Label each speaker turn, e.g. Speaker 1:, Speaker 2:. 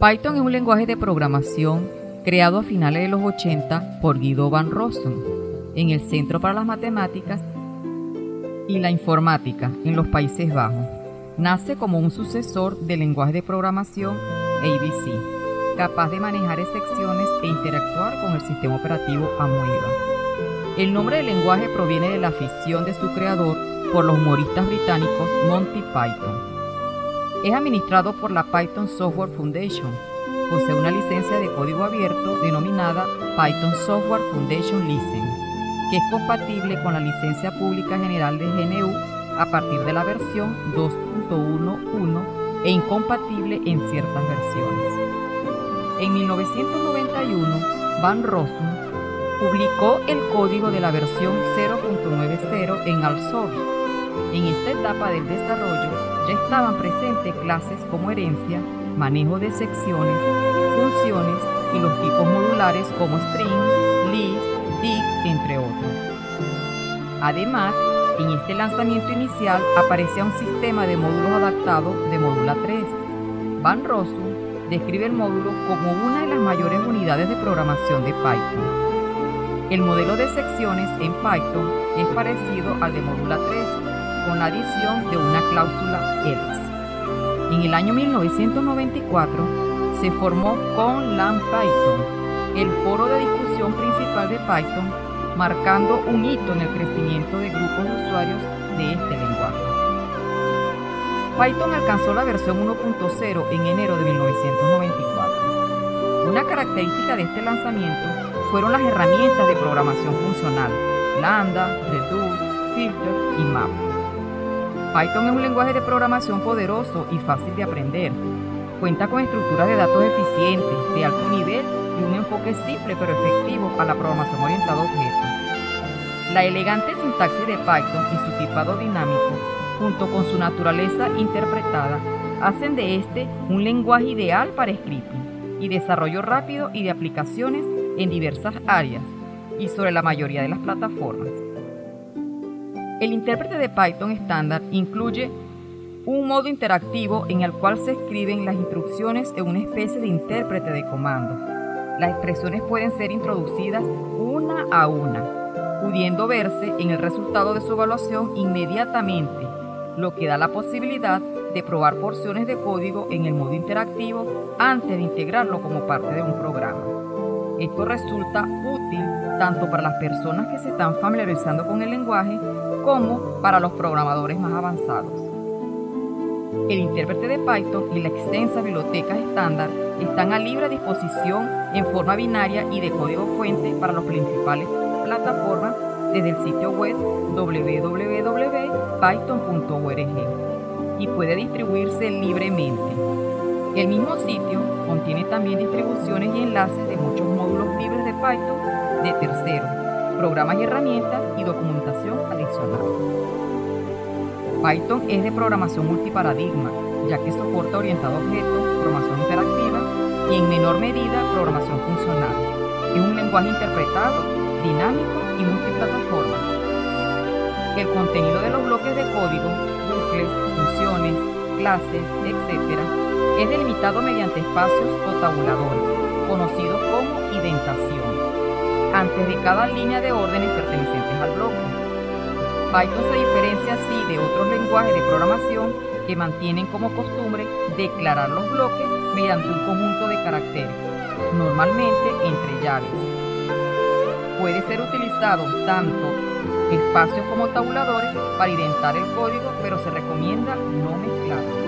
Speaker 1: Python es un lenguaje de programación creado a finales de los 80 por Guido van Rossum en el Centro para las Matemáticas y la Informática en los Países Bajos. Nace como un sucesor del lenguaje de programación ABC, capaz de manejar excepciones e interactuar con el sistema operativo Amoeba. El nombre del lenguaje proviene de la afición de su creador por los humoristas británicos Monty Python. Es administrado por la Python Software Foundation. Posee una licencia de código abierto denominada Python Software Foundation License, que es compatible con la licencia pública general de GNU a partir de la versión 2.11 e incompatible en ciertas versiones. En 1991, Van Rossum publicó el código de la versión 0.90 en Alsource. En esta etapa del desarrollo ya estaban presentes clases como herencia, manejo de secciones, funciones y los tipos modulares como string, list, div, entre otros. Además, en este lanzamiento inicial aparecía un sistema de módulos adaptados de Modula 3. Van Rossum describe el módulo como una de las mayores unidades de programación de Python. El modelo de secciones en Python es parecido al de Modula 3, con la adición de una cláusula else. En el año 1994 se formó con LAN Python, el foro de discusión principal de Python, marcando un hito en el crecimiento de grupos de usuarios de este lenguaje. Python alcanzó la versión 1.0 en enero de 1994. Una característica de este lanzamiento fueron las herramientas de programación funcional, Lambda, Reduce, Filter y Map. Python es un lenguaje de programación poderoso y fácil de aprender. Cuenta con estructuras de datos eficientes, de alto nivel y un enfoque simple pero efectivo a la programación orientada a objetos. La elegante sintaxis de Python y su tipado dinámico, junto con su naturaleza interpretada, hacen de este un lenguaje ideal para scripting y desarrollo rápido y de aplicaciones en diversas áreas y sobre la mayoría de las plataformas. El intérprete de Python estándar incluye un modo interactivo en el cual se escriben las instrucciones en una especie de intérprete de comando. Las expresiones pueden ser introducidas una a una, pudiendo verse en el resultado de su evaluación inmediatamente, lo que da la posibilidad de probar porciones de código en el modo interactivo antes de integrarlo como parte de un programa. Esto resulta útil tanto para las personas que se están familiarizando con el lenguaje como para los programadores más avanzados. El intérprete de Python y la extensa biblioteca estándar están a libre disposición en forma binaria y de código fuente para las principales plataformas desde el sitio web www.python.org y puede distribuirse libremente. El mismo sitio contiene también distribuciones y enlaces de muchos módulos libres de Python de terceros, programas y herramientas y documentación adicional. Python es de programación multiparadigma, ya que soporta orientado a objetos, programación interactiva y en menor medida programación funcional. Es un lenguaje interpretado, dinámico y multiplataforma. El contenido de los bloques de código, bucles, funciones, clases, etc., es delimitado mediante espacios o tabuladores, conocidos como indentación, antes de cada línea de órdenes pertenecientes al bloque. Python se diferencia así de otros lenguajes de programación que mantienen como costumbre declarar los bloques mediante un conjunto de caracteres, normalmente entre llaves. Puede ser utilizado tanto espacios como tabuladores para indentar el código, pero se recomienda no mezclar